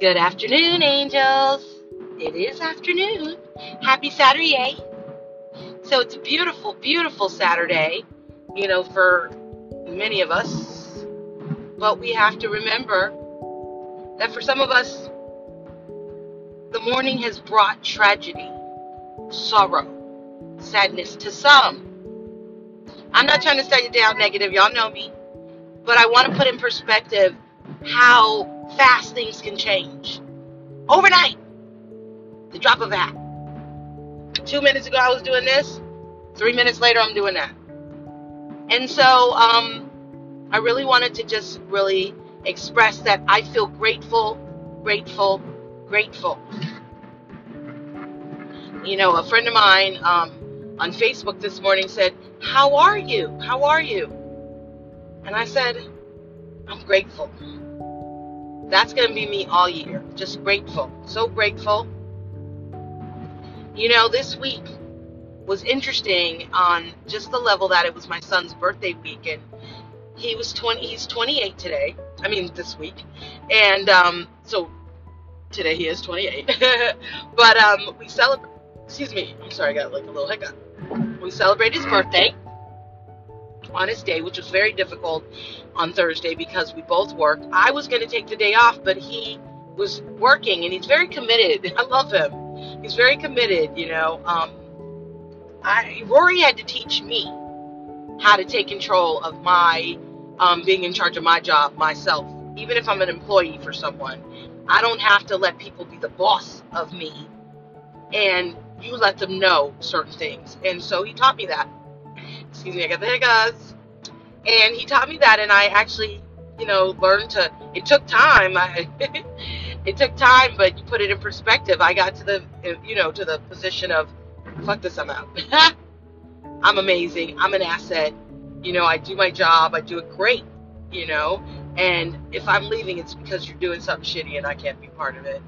Good afternoon, angels. It is afternoon. Happy Saturday. So it's a beautiful, beautiful Saturday, you know, for many of us. But we have to remember that for some of us, the morning has brought tragedy, sorrow, sadness to some. I'm not trying to start you down negative, y'all know me. But I want to put in perspective how fast things can change. Overnight, the drop of a hat. Two minutes ago, I was doing this. Three minutes later, I'm doing that. And so, um, I really wanted to just really express that I feel grateful, grateful, grateful. You know, a friend of mine um, on Facebook this morning said, How are you? How are you? And I said, I'm grateful. That's going to be me all year. Just grateful. So grateful. You know, this week was interesting on just the level that it was my son's birthday week and he was 20 he's 28 today. I mean this week. And um so today he is 28. but um we celebrate excuse me. I'm sorry, I got like a little hiccup. We celebrate his birthday on his day, which was very difficult on Thursday because we both worked. I was going to take the day off, but he was working and he's very committed. I love him. He's very committed, you know. Um, I, Rory had to teach me how to take control of my um, being in charge of my job myself. Even if I'm an employee for someone, I don't have to let people be the boss of me. And you let them know certain things. And so he taught me that excuse me, I got the hiccups. And he taught me that, and I actually, you know, learned to. It took time. I, it took time, but you put it in perspective. I got to the, you know, to the position of, fuck this, I'm out. I'm amazing. I'm an asset. You know, I do my job. I do it great. You know, and if I'm leaving, it's because you're doing something shitty, and I can't be part of it.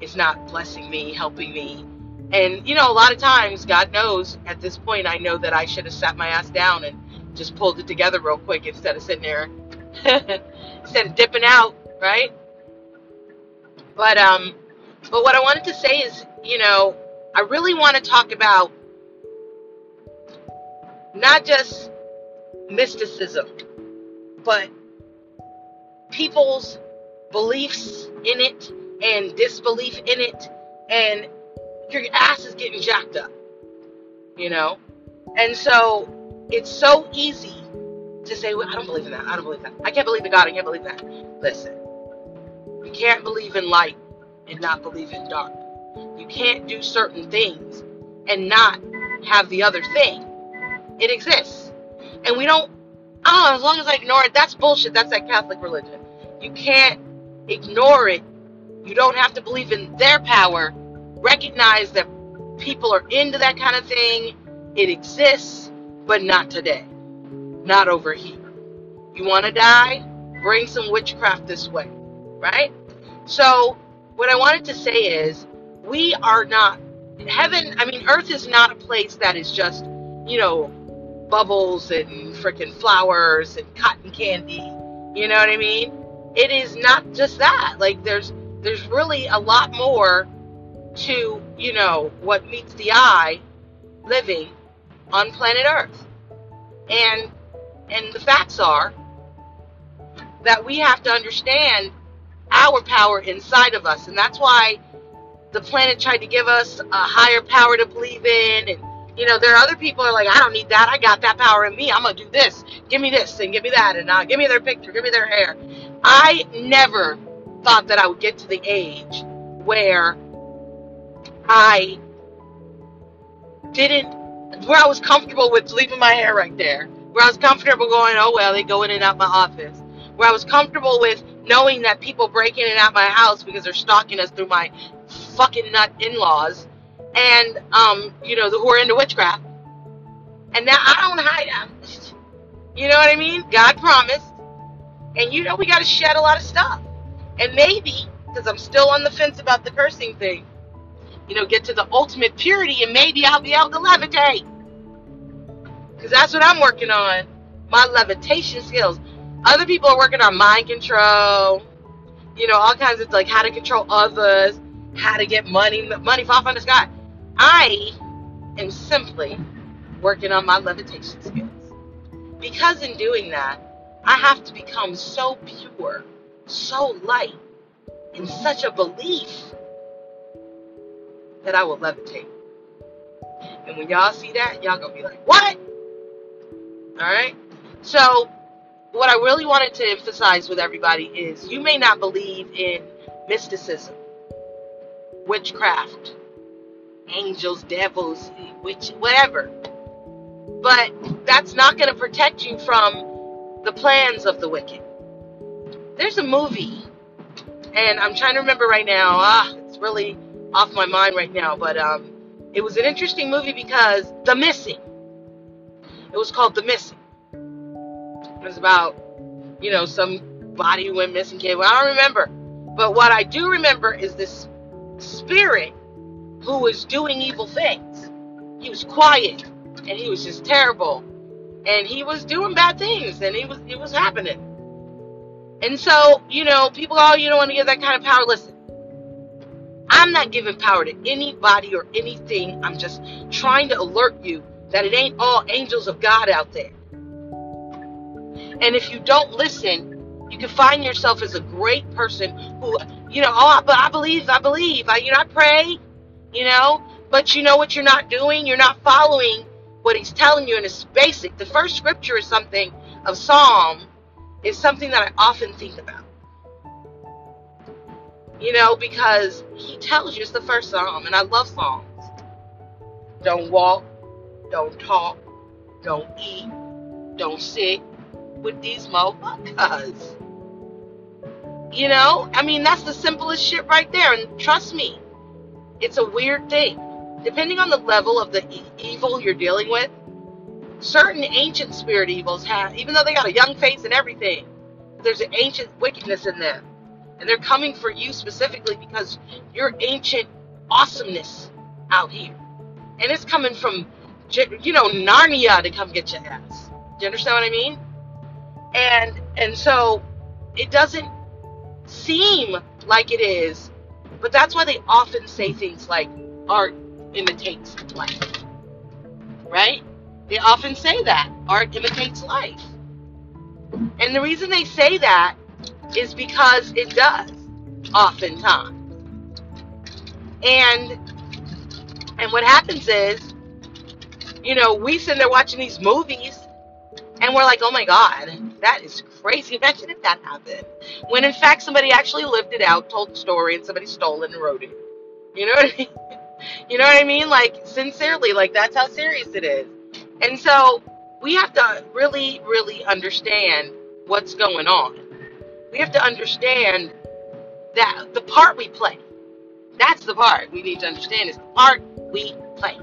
It's not blessing me, helping me, and, you know, a lot of times, God knows, at this point, I know that I should have sat my ass down and just pulled it together real quick instead of sitting there, instead of dipping out, right? But, um, but what I wanted to say is, you know, I really want to talk about not just mysticism, but people's beliefs in it and disbelief in it and your ass is getting jacked up, you know? And so it's so easy to say, well, I don't believe in that. I don't believe that. I can't believe in God. I can't believe that. Listen, you can't believe in light and not believe in dark. You can't do certain things and not have the other thing. It exists. And we don't, oh, as long as I ignore it, that's bullshit. That's that Catholic religion. You can't ignore it. You don't have to believe in their power recognize that people are into that kind of thing. It exists, but not today. Not over here. You want to die? Bring some witchcraft this way, right? So, what I wanted to say is, we are not, heaven, I mean, earth is not a place that is just, you know, bubbles and freaking flowers and cotton candy. You know what I mean? It is not just that. Like, there's, there's really a lot more to, you know, what meets the eye living on planet Earth. And and the facts are that we have to understand our power inside of us. And that's why the planet tried to give us a higher power to believe in and you know, there are other people are like, I don't need that. I got that power in me. I'm gonna do this. Give me this and give me that and uh, give me their picture, give me their hair. I never thought that I would get to the age where I didn't, where I was comfortable with leaving my hair right there, where I was comfortable going, oh well, they go in and out my office, where I was comfortable with knowing that people break in and out my house because they're stalking us through my fucking nut in-laws, and um, you know, who are into witchcraft. And now I don't hide them. You know what I mean? God promised. And you know we got to shed a lot of stuff. And maybe, because I'm still on the fence about the cursing thing, you know, get to the ultimate purity and maybe I'll be able to levitate. Because that's what I'm working on. My levitation skills. Other people are working on mind control, you know, all kinds of like how to control others, how to get money, money fall from the sky. I am simply working on my levitation skills. Because in doing that, I have to become so pure, so light, in such a belief that I will levitate. And when y'all see that, y'all gonna be like, what? Alright? So, what I really wanted to emphasize with everybody is you may not believe in mysticism, witchcraft, angels, devils, witch, whatever. But that's not going to protect you from the plans of the wicked. There's a movie, and I'm trying to remember right now. Ah, it's really off my mind right now, but um, it was an interesting movie because The Missing. It was called The Missing. It was about, you know, some body who went missing. Came. I don't remember, but what I do remember is this spirit who was doing evil things. He was quiet and he was just terrible. And he was doing bad things and he was it was happening. And so, you know, people oh you don't want to give that kind of power. Listen. I'm not giving power to anybody or anything. I'm just trying to alert you that it ain't all angels of God out there. And if you don't listen, you can find yourself as a great person who, you know, oh, but I believe, I believe, I, you know, I pray, you know, but you know what you're not doing? You're not following what he's telling you, and it's basic. The first scripture is something of Psalm, is something that I often think about. You know, because he tells you it's the first Psalm, and I love Psalms. Don't walk, don't talk, don't eat, don't sit with these motherfuckers. You know, I mean, that's the simplest shit right there. And trust me, it's a weird thing. Depending on the level of the e- evil you're dealing with, certain ancient spirit evils have, even though they got a young face and everything, there's an ancient wickedness in them. And they're coming for you specifically because you're ancient awesomeness out here. And it's coming from, you know, Narnia to come get your ass. Do you understand what I mean? And and so it doesn't seem like it is, but that's why they often say things like art imitates life. Right? They often say that art imitates life. And the reason they say that is because it does, oftentimes. And and what happens is, you know, we sit there watching these movies and we're like, oh my God, that is crazy. Imagine if that happened. When in fact somebody actually lived it out, told the story, and somebody stole it and wrote it. You know what I mean? You know what I mean? Like, sincerely, like, that's how serious it is. And so we have to really, really understand what's going on. We have to understand that the part we play. That's the part we need to understand is the part we play.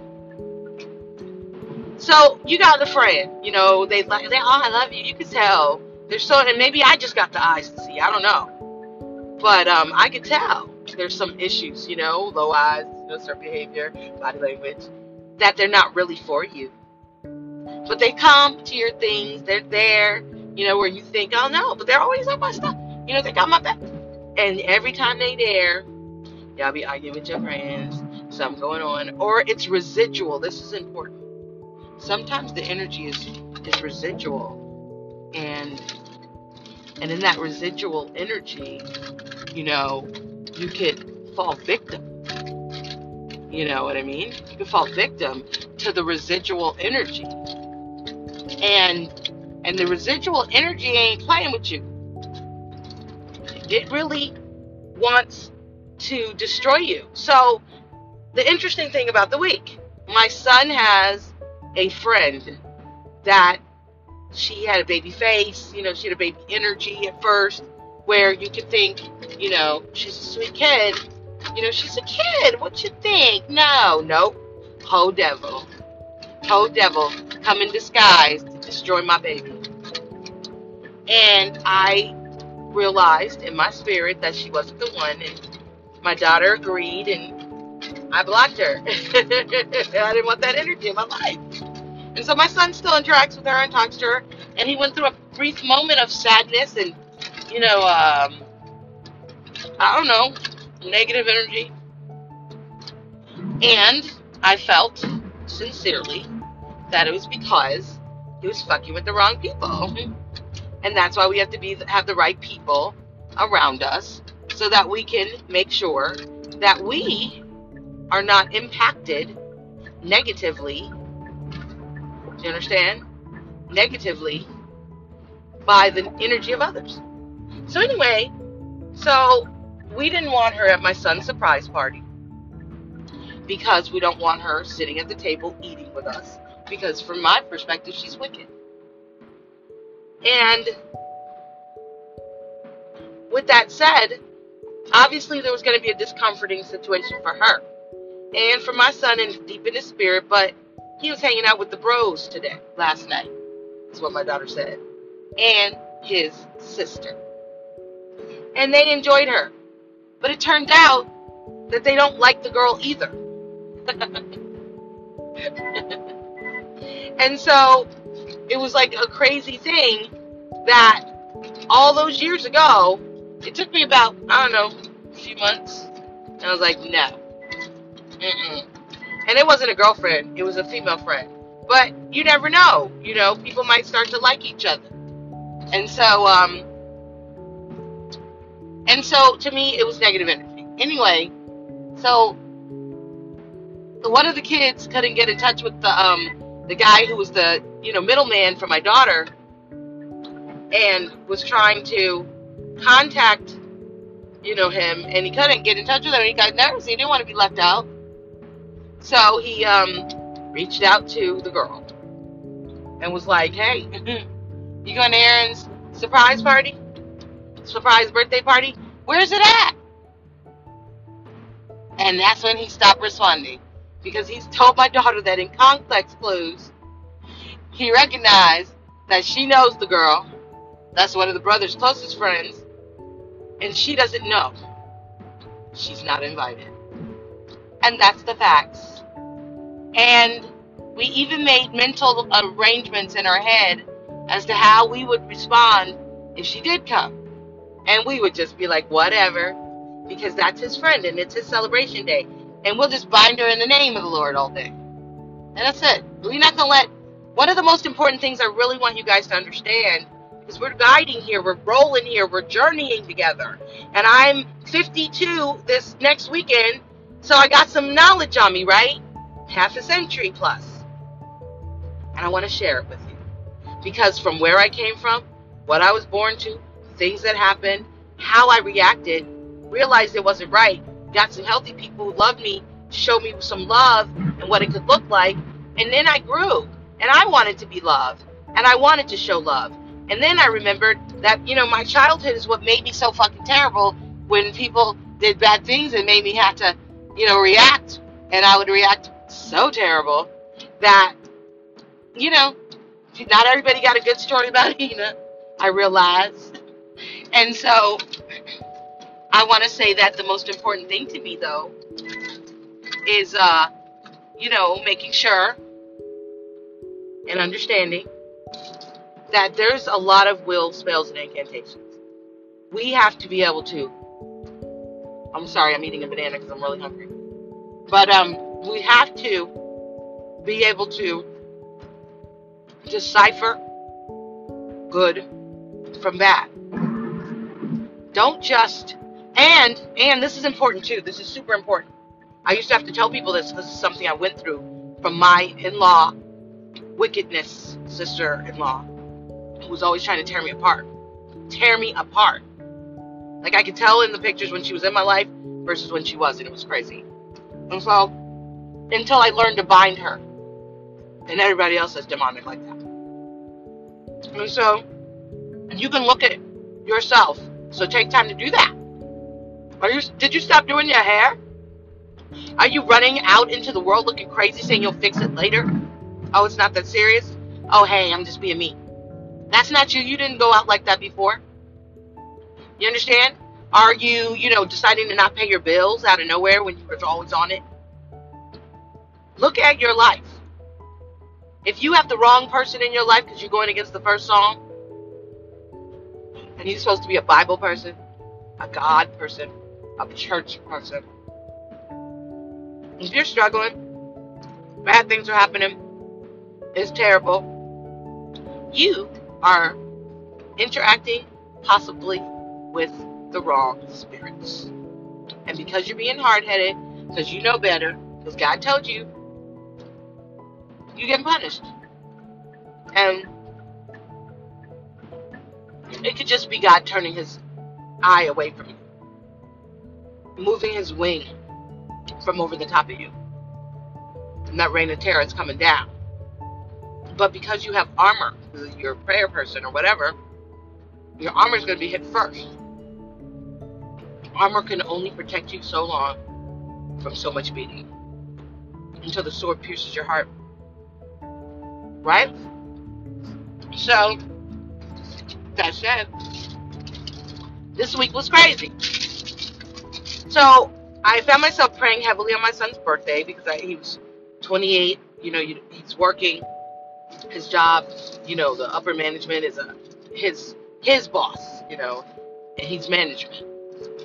So you got the friend, you know, they like they oh I love you. You can tell. They're so and maybe I just got the eyes to see. I don't know. But um I could tell there's some issues, you know, low eyes, you know, certain behavior, body language, that they're not really for you. But they come to your things, they're there, you know, where you think, oh no, but they're always on my stuff. You know, they got my back. And every time they there, y'all be arguing with your friends, something going on. Or it's residual. This is important sometimes the energy is is residual and and in that residual energy you know you could fall victim you know what i mean you could fall victim to the residual energy and and the residual energy ain't playing with you it really wants to destroy you so the interesting thing about the week my son has a friend that she had a baby face, you know, she had a baby energy at first, where you could think, you know, she's a sweet kid. You know, she's a kid. What you think? No, nope. Whole devil. Whole devil come in disguise to destroy my baby. And I realized in my spirit that she wasn't the one and my daughter agreed and I blocked her. I didn't want that energy in my life. And so my son still interacts with her and talks to her. And he went through a brief moment of sadness and, you know, um, I don't know, negative energy. And I felt sincerely that it was because he was fucking with the wrong people. And that's why we have to be have the right people around us so that we can make sure that we are not impacted negatively. Do you understand? Negatively by the energy of others. So anyway, so we didn't want her at my son's surprise party because we don't want her sitting at the table eating with us because from my perspective she's wicked. And with that said, obviously there was going to be a discomforting situation for her and for my son and deep in his spirit, but he was hanging out with the bros today, last night. That's what my daughter said. And his sister. And they enjoyed her. But it turned out that they don't like the girl either. and so it was like a crazy thing that all those years ago, it took me about, I don't know, a few months. And I was like, no. Mm-mm. And it wasn't a girlfriend, it was a female friend. But you never know. You know, people might start to like each other. And so, um, and so to me, it was negative energy. Anyway, so one of the kids couldn't get in touch with the um the guy who was the you know middleman for my daughter, and was trying to contact you know him, and he couldn't get in touch with him. He got nervous. He didn't want to be left out, so he um reached out to the girl and was like, "Hey, you going to Aaron's surprise party? Surprise birthday party? Where's it at?" And that's when he stopped responding because he's told my daughter that in complex clues, he recognized that she knows the girl. That's one of the brother's closest friends, and she doesn't know. She's not invited. And that's the facts. And we even made mental arrangements in our head as to how we would respond if she did come. And we would just be like, whatever, because that's his friend and it's his celebration day. And we'll just bind her in the name of the Lord all day. And that's it. We're not going to let. One of the most important things I really want you guys to understand is we're guiding here, we're rolling here, we're journeying together. And I'm 52 this next weekend, so I got some knowledge on me, right? Half a century plus. And I want to share it with you. Because from where I came from, what I was born to, things that happened, how I reacted, realized it wasn't right, got some healthy people who loved me, showed me some love and what it could look like, and then I grew and I wanted to be loved and I wanted to show love. And then I remembered that, you know, my childhood is what made me so fucking terrible when people did bad things and made me have to, you know, react. And I would react so terrible that, you know, not everybody got a good story about Hina, I realized. And so I want to say that the most important thing to me, though, is, uh, you know, making sure and understanding that there's a lot of will spells and incantations. We have to be able to. I'm sorry, I'm eating a banana because I'm really hungry. But um, we have to be able to decipher good from bad. Don't just and and this is important too. This is super important. I used to have to tell people this. This is something I went through from my in-law wickedness sister-in-law who was always trying to tear me apart. Tear me apart. Like I could tell in the pictures when she was in my life versus when she wasn't. It was crazy. And so until I learned to bind her. And everybody else is demonic like that. And so you can look at yourself. So take time to do that. Are you did you stop doing your hair? Are you running out into the world looking crazy saying you'll fix it later? Oh, it's not that serious? Oh, hey, I'm just being me. That's not you. You didn't go out like that before. You understand? Are you, you know, deciding to not pay your bills out of nowhere when you were always on it? Look at your life. If you have the wrong person in your life because you're going against the first Psalm, and you're supposed to be a Bible person, a God person, a church person. If you're struggling, bad things are happening, it's terrible, you are interacting possibly with the wrong spirits. And because you're being hard headed, because you know better, because God told you, you get punished. And it could just be God turning his eye away from you, moving his wing from over the top of you. And that rain of terror is coming down. But because you have armor, you're a prayer person or whatever, your armor is going to be hit first. Armor can only protect you so long from so much beating until the sword pierces your heart. Right? So, that said, this week was crazy. So, I found myself praying heavily on my son's birthday because I, he was 28. You know, he's working his job. You know, the upper management is a his his boss. You know, and he's management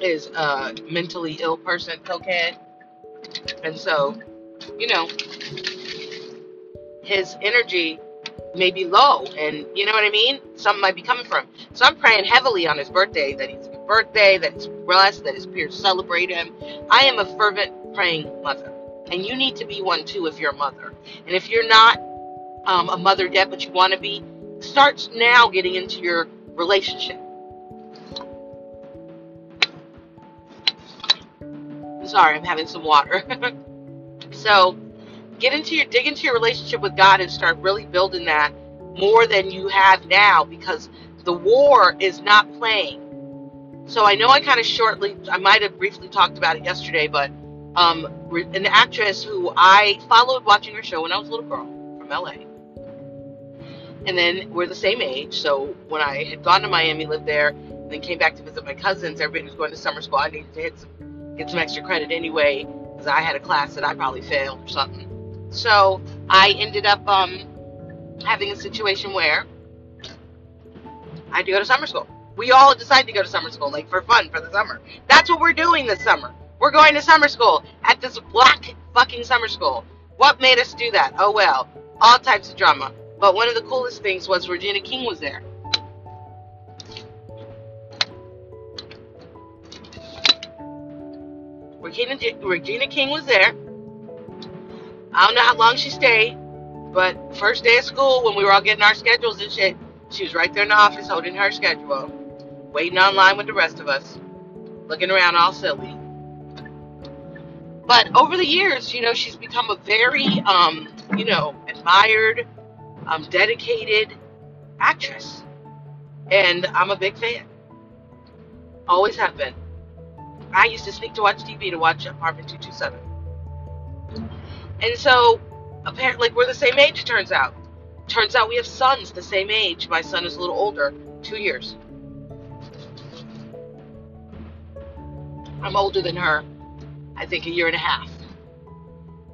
is a mentally ill person, cokehead, and so, you know, his energy may be low, and you know what I mean. Some might be coming from. So I'm praying heavily on his birthday that he's birthday, that blessed, that his peers celebrate him. I am a fervent praying mother, and you need to be one too if you're a mother. And if you're not um, a mother yet, but you want to be, start now getting into your relationship. I'm sorry, I'm having some water. so get into your dig into your relationship with God and start really building that more than you have now because the war is not playing. So I know I kind of shortly, I might have briefly talked about it yesterday, but um, an actress who I followed watching her show when I was a little girl from LA. And then we're the same age. So when I had gone to Miami, lived there, and then came back to visit my cousins, everybody was going to summer school. I needed to hit some get some extra credit anyway because I had a class that I probably failed or something. So I ended up um, having a situation where I had to go to summer school. We all decided to go to summer school, like for fun, for the summer. That's what we're doing this summer. We're going to summer school at this black fucking summer school. What made us do that? Oh well, all types of drama. But one of the coolest things was Regina King was there. Regina, Regina King was there. I don't know how long she stayed, but first day of school, when we were all getting our schedules and shit, she was right there in the office holding her schedule, waiting online with the rest of us, looking around all silly. But over the years, you know, she's become a very, um, you know, admired, um, dedicated actress. And I'm a big fan. Always have been. I used to sneak to watch TV to watch Apartment 227. And so, apparently, like, we're the same age, it turns out. Turns out we have sons the same age. My son is a little older, two years. I'm older than her, I think a year and a half.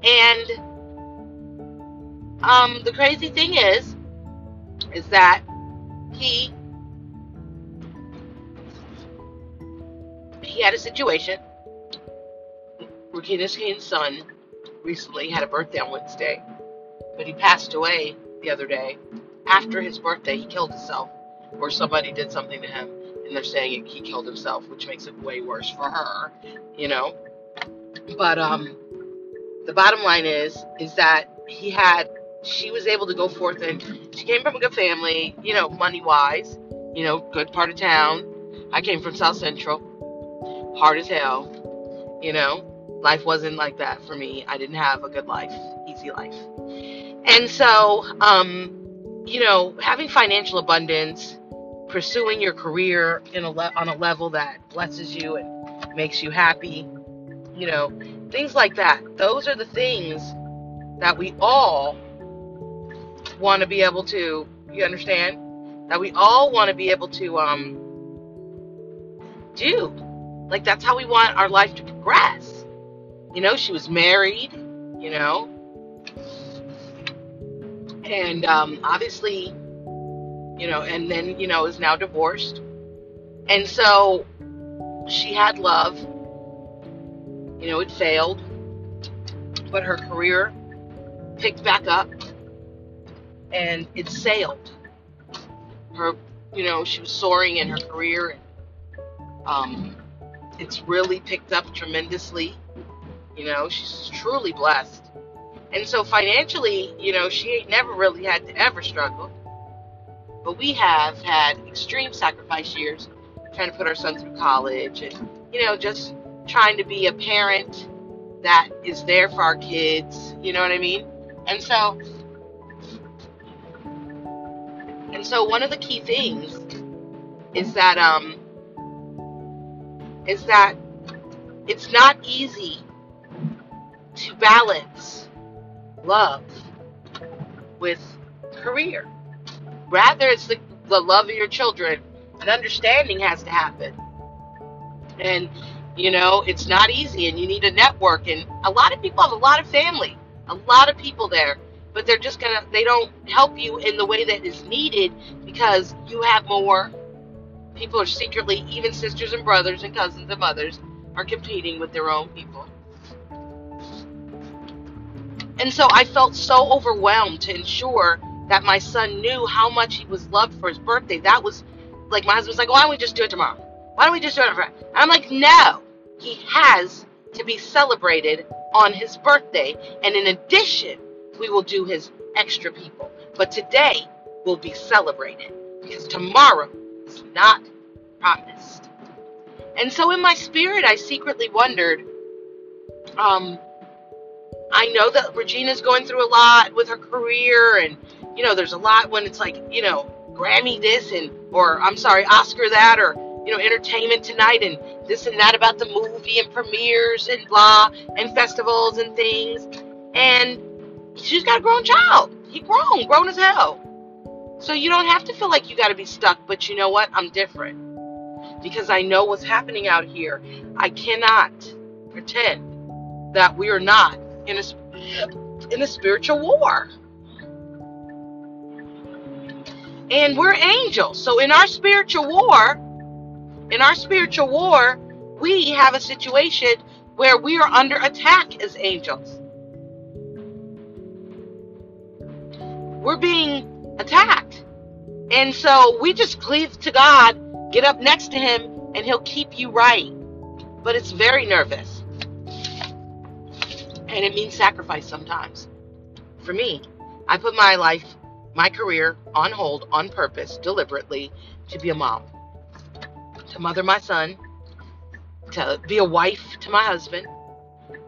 And um, the crazy thing is, is that he he had a situation. Regina son recently had a birthday on Wednesday, but he passed away the other day. After his birthday, he killed himself, or somebody did something to him, and they're saying he killed himself, which makes it way worse for her, you know. But um, the bottom line is, is that he had, she was able to go forth, and she came from a good family, you know, money wise, you know, good part of town. I came from South Central hard as hell. You know, life wasn't like that for me. I didn't have a good life, easy life. And so, um, you know, having financial abundance, pursuing your career in a le- on a level that blesses you and makes you happy, you know, things like that. Those are the things that we all want to be able to, you understand? That we all want to be able to um, do like that's how we want our life to progress. You know, she was married, you know. And um, obviously, you know, and then, you know, is now divorced. And so she had love You know, it failed, but her career picked back up and it sailed. Her, you know, she was soaring in her career. Um, it's really picked up tremendously. You know, she's truly blessed. And so financially, you know, she ain't never really had to ever struggle. But we have had extreme sacrifice years trying to put our son through college and, you know, just trying to be a parent that is there for our kids. You know what I mean? And so, and so one of the key things is that, um, is that it's not easy to balance love with career. Rather, it's the, the love of your children. An understanding has to happen. And, you know, it's not easy and you need a network. And a lot of people have a lot of family, a lot of people there. But they're just going to, they don't help you in the way that is needed because you have more. People are secretly, even sisters and brothers and cousins and mothers, are competing with their own people. And so I felt so overwhelmed to ensure that my son knew how much he was loved for his birthday. That was like my husband's like, why don't we just do it tomorrow? Why don't we just do it? Tomorrow? I'm like, no, he has to be celebrated on his birthday, and in addition, we will do his extra people. But today will be celebrated because tomorrow is not promised. And so, in my spirit, I secretly wondered. Um, I know that Regina's going through a lot with her career, and you know, there's a lot when it's like, you know, Grammy this and or I'm sorry, Oscar that or you know, entertainment tonight and this and that about the movie and premieres and blah and festivals and things. And she's got a grown child. He grown, grown as hell. So you don't have to feel like you got to be stuck. But you know what? I'm different because I know what's happening out here. I cannot pretend that we are not in a in a spiritual war. And we're angels. So in our spiritual war, in our spiritual war, we have a situation where we are under attack as angels. We're being attacked. And so we just cleave to God, get up next to Him, and He'll keep you right. But it's very nervous. And it means sacrifice sometimes. For me, I put my life my career on hold on purpose, deliberately, to be a mom, to mother my son, to be a wife to my husband,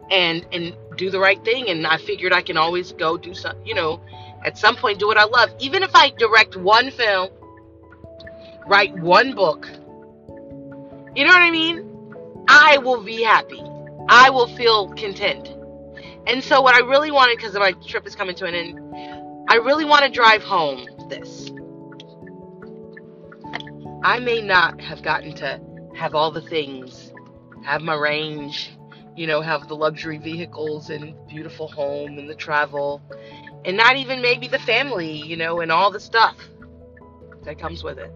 and and do the right thing. And I figured I can always go do some, you know, at some point do what I love, even if I direct one film, write one book. You know what I mean? I will be happy. I will feel content. And so, what I really wanted, because my trip is coming to an end, I really want to drive home this. I may not have gotten to have all the things, have my range, you know, have the luxury vehicles and beautiful home and the travel, and not even maybe the family, you know, and all the stuff that comes with it.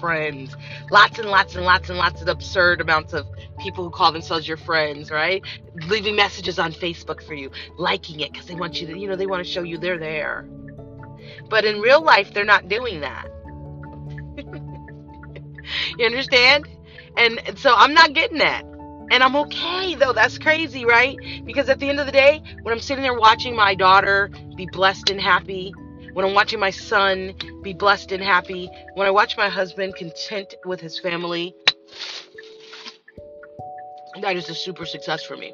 Friends, lots and lots and lots and lots of absurd amounts of people who call themselves your friends, right? Leaving messages on Facebook for you, liking it because they want you to, you know, they want to show you they're there. But in real life, they're not doing that. you understand? And so I'm not getting that. And I'm okay though. That's crazy, right? Because at the end of the day, when I'm sitting there watching my daughter be blessed and happy, when I'm watching my son be blessed and happy, when I watch my husband content with his family, that is a super success for me.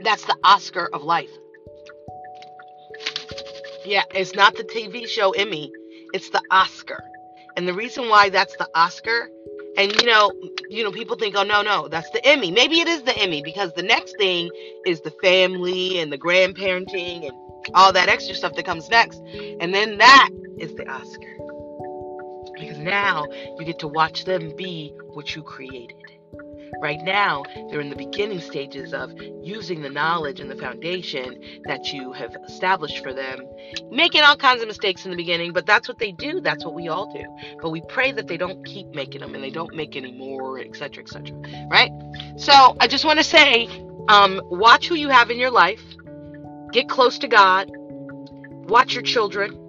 That's the Oscar of life. Yeah, it's not the TV show Emmy, it's the Oscar. And the reason why that's the Oscar, and you know, you know, people think, oh no, no, that's the Emmy. Maybe it is the Emmy because the next thing is the family and the grandparenting and all that extra stuff that comes next. And then that is the Oscar. Because now you get to watch them be what you created. Right now, they're in the beginning stages of using the knowledge and the foundation that you have established for them, making all kinds of mistakes in the beginning, but that's what they do. That's what we all do. But we pray that they don't keep making them and they don't make any more, etc., etc. Right? So I just want to say, um, watch who you have in your life, get close to God, watch your children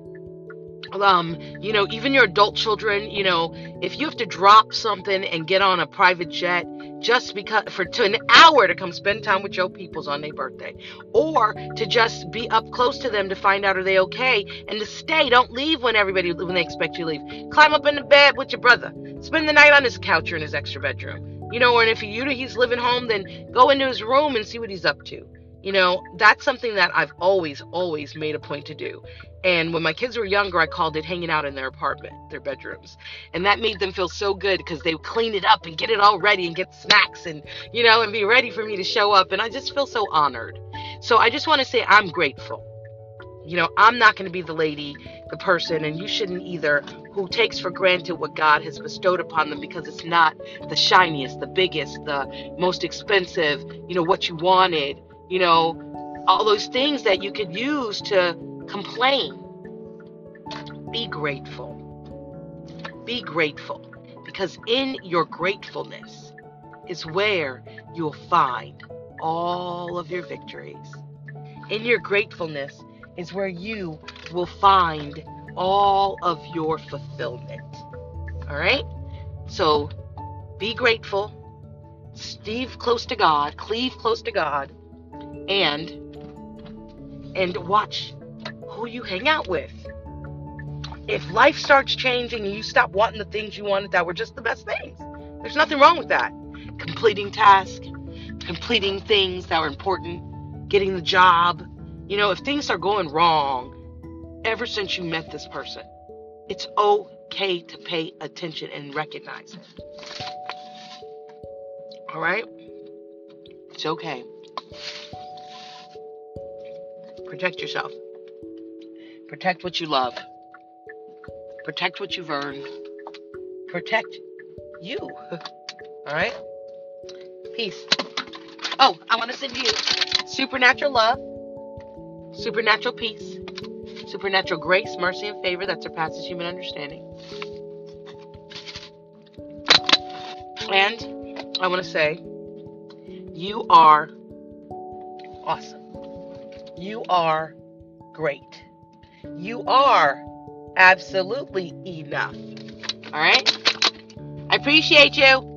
um you know even your adult children you know if you have to drop something and get on a private jet just because for to an hour to come spend time with your peoples on their birthday or to just be up close to them to find out are they okay and to stay don't leave when everybody when they expect you to leave. Climb up in the bed with your brother. Spend the night on his couch or in his extra bedroom. You know and if you know he's living home then go into his room and see what he's up to you know, that's something that I've always, always made a point to do. And when my kids were younger, I called it hanging out in their apartment, their bedrooms. And that made them feel so good because they would clean it up and get it all ready and get snacks and, you know, and be ready for me to show up. And I just feel so honored. So I just want to say I'm grateful. You know, I'm not going to be the lady, the person, and you shouldn't either, who takes for granted what God has bestowed upon them because it's not the shiniest, the biggest, the most expensive, you know, what you wanted you know, all those things that you could use to complain. Be grateful. Be grateful because in your gratefulness is where you'll find all of your victories. In your gratefulness is where you will find all of your fulfillment. All right? So be grateful. Steve close to God, cleave close to God, and and watch who you hang out with. If life starts changing and you stop wanting the things you wanted that were just the best things, there's nothing wrong with that. Completing tasks, completing things that were important, getting the job. You know, if things are going wrong ever since you met this person, it's okay to pay attention and recognize it. All right? It's okay. Protect yourself. Protect what you love. Protect what you've earned. Protect you. All right? Peace. Oh, I want to send you supernatural love, supernatural peace, supernatural grace, mercy, and favor that surpasses human understanding. And I want to say, you are awesome. You are great. You are absolutely enough. All right? I appreciate you.